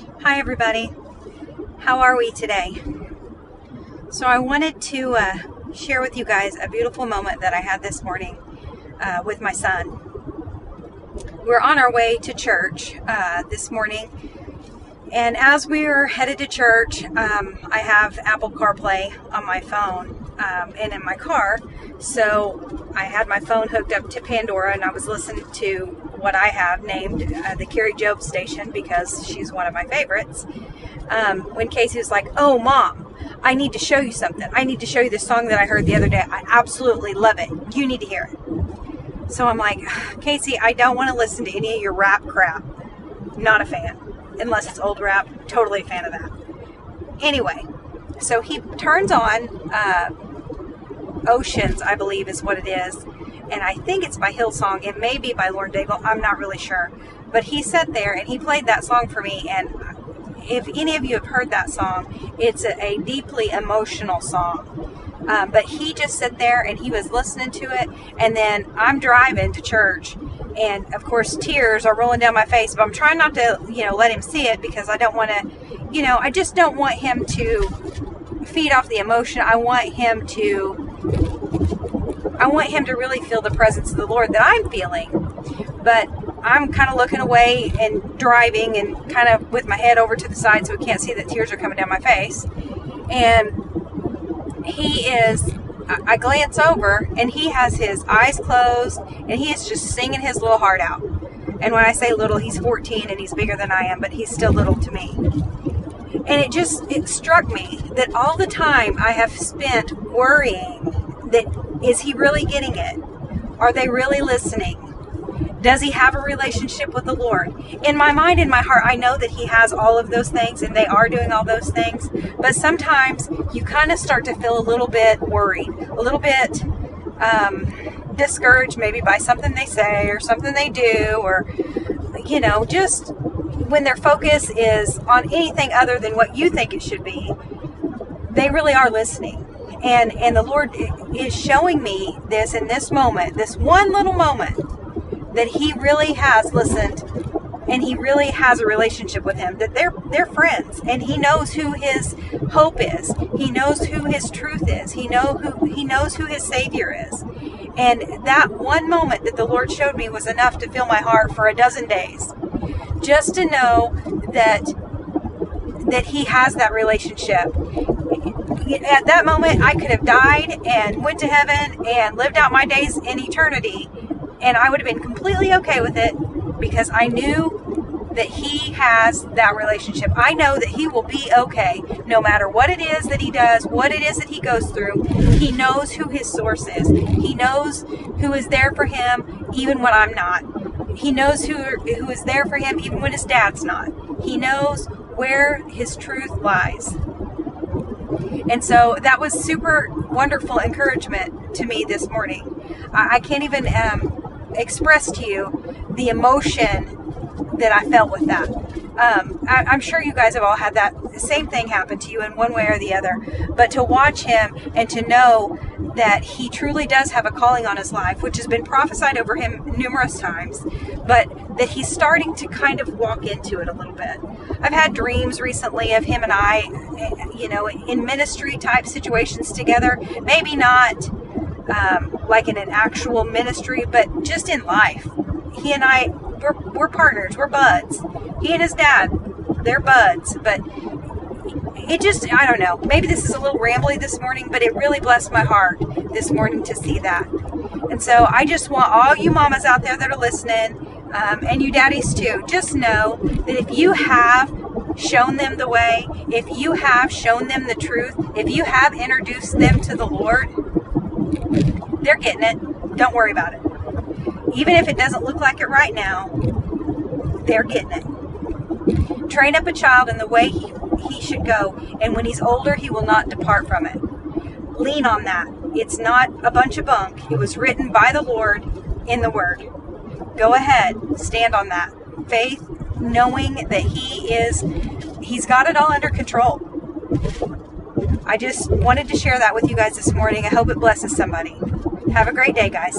Hi, everybody. How are we today? So, I wanted to uh, share with you guys a beautiful moment that I had this morning uh, with my son. We're on our way to church uh, this morning, and as we were headed to church, um, I have Apple CarPlay on my phone um, and in my car. So I had my phone hooked up to Pandora and I was listening to what I have named uh, the Kari Jobe station because she's one of my favorites. Um, when Casey was like, Oh, mom, I need to show you something. I need to show you this song that I heard the other day. I absolutely love it. You need to hear it. So I'm like, Casey, I don't want to listen to any of your rap crap. Not a fan. Unless it's old rap. Totally a fan of that. Anyway, so he turns on uh, Oceans, I believe is what it is. And I think it's by Hillsong. It may be by Lauren Daigle. I'm not really sure. But he sat there and he played that song for me. And if any of you have heard that song, it's a, a deeply emotional song. Um, but he just sat there and he was listening to it. And then I'm driving to church. And of course, tears are rolling down my face. But I'm trying not to, you know, let him see it because I don't want to, you know, I just don't want him to feed off the emotion. I want him to I want him to really feel the presence of the Lord that I'm feeling. But I'm kind of looking away and driving and kind of with my head over to the side so he can't see that tears are coming down my face. And he is, I glance over and he has his eyes closed and he is just singing his little heart out. And when I say little, he's 14 and he's bigger than I am, but he's still little to me. And it just, it struck me that all the time I have spent worrying that is he really getting it? Are they really listening? Does he have a relationship with the Lord? In my mind, in my heart, I know that he has all of those things and they are doing all those things. But sometimes you kind of start to feel a little bit worried, a little bit um, discouraged, maybe by something they say or something they do, or, you know, just when their focus is on anything other than what you think it should be, they really are listening. And and the lord is showing me this in this moment this one little moment that he really has listened and he really has a relationship with him that they're they're friends and he knows who his hope is. He knows who his truth is. He know who he knows who his savior is. And that one moment that the lord showed me was enough to fill my heart for a dozen days just to know that that he has that relationship at that moment, I could have died and went to heaven and lived out my days in eternity, and I would have been completely okay with it because I knew that He has that relationship. I know that He will be okay no matter what it is that He does, what it is that He goes through. He knows who His source is, He knows who is there for Him even when I'm not. He knows who, who is there for Him even when His dad's not. He knows where His truth lies. And so that was super wonderful encouragement to me this morning. I, can't even um, express to you the emotion that I felt with that. Um, I, am sure you guys have all had that same thing happen to you in one way or the other. But to watch him and to know that he truly does have a calling on his life, which has been prophesied over him numerous times, but that he's starting to kind of walk into it a little bit. I've had dreams recently of him and I, you know, in ministry type situations together. Maybe not um, like in an actual ministry, but just in life. He and I, we're, we're partners, we're buds. He and his dad, they're buds, but it just, I don't know. Maybe this is a little rambly this morning, but it really blessed my heart this morning to see that. And so I just want all you mamas out there that are listening, um, and you daddies too, just know that if you have shown them the way, if you have shown them the truth, if you have introduced them to the Lord, they're getting it. Don't worry about it. Even if it doesn't look like it right now, they're getting it. Train up a child in the way he he should go, and when he's older, he will not depart from it. Lean on that. It's not a bunch of bunk. It was written by the Lord in the Word. Go ahead, stand on that. Faith, knowing that He is, He's got it all under control. I just wanted to share that with you guys this morning. I hope it blesses somebody. Have a great day, guys.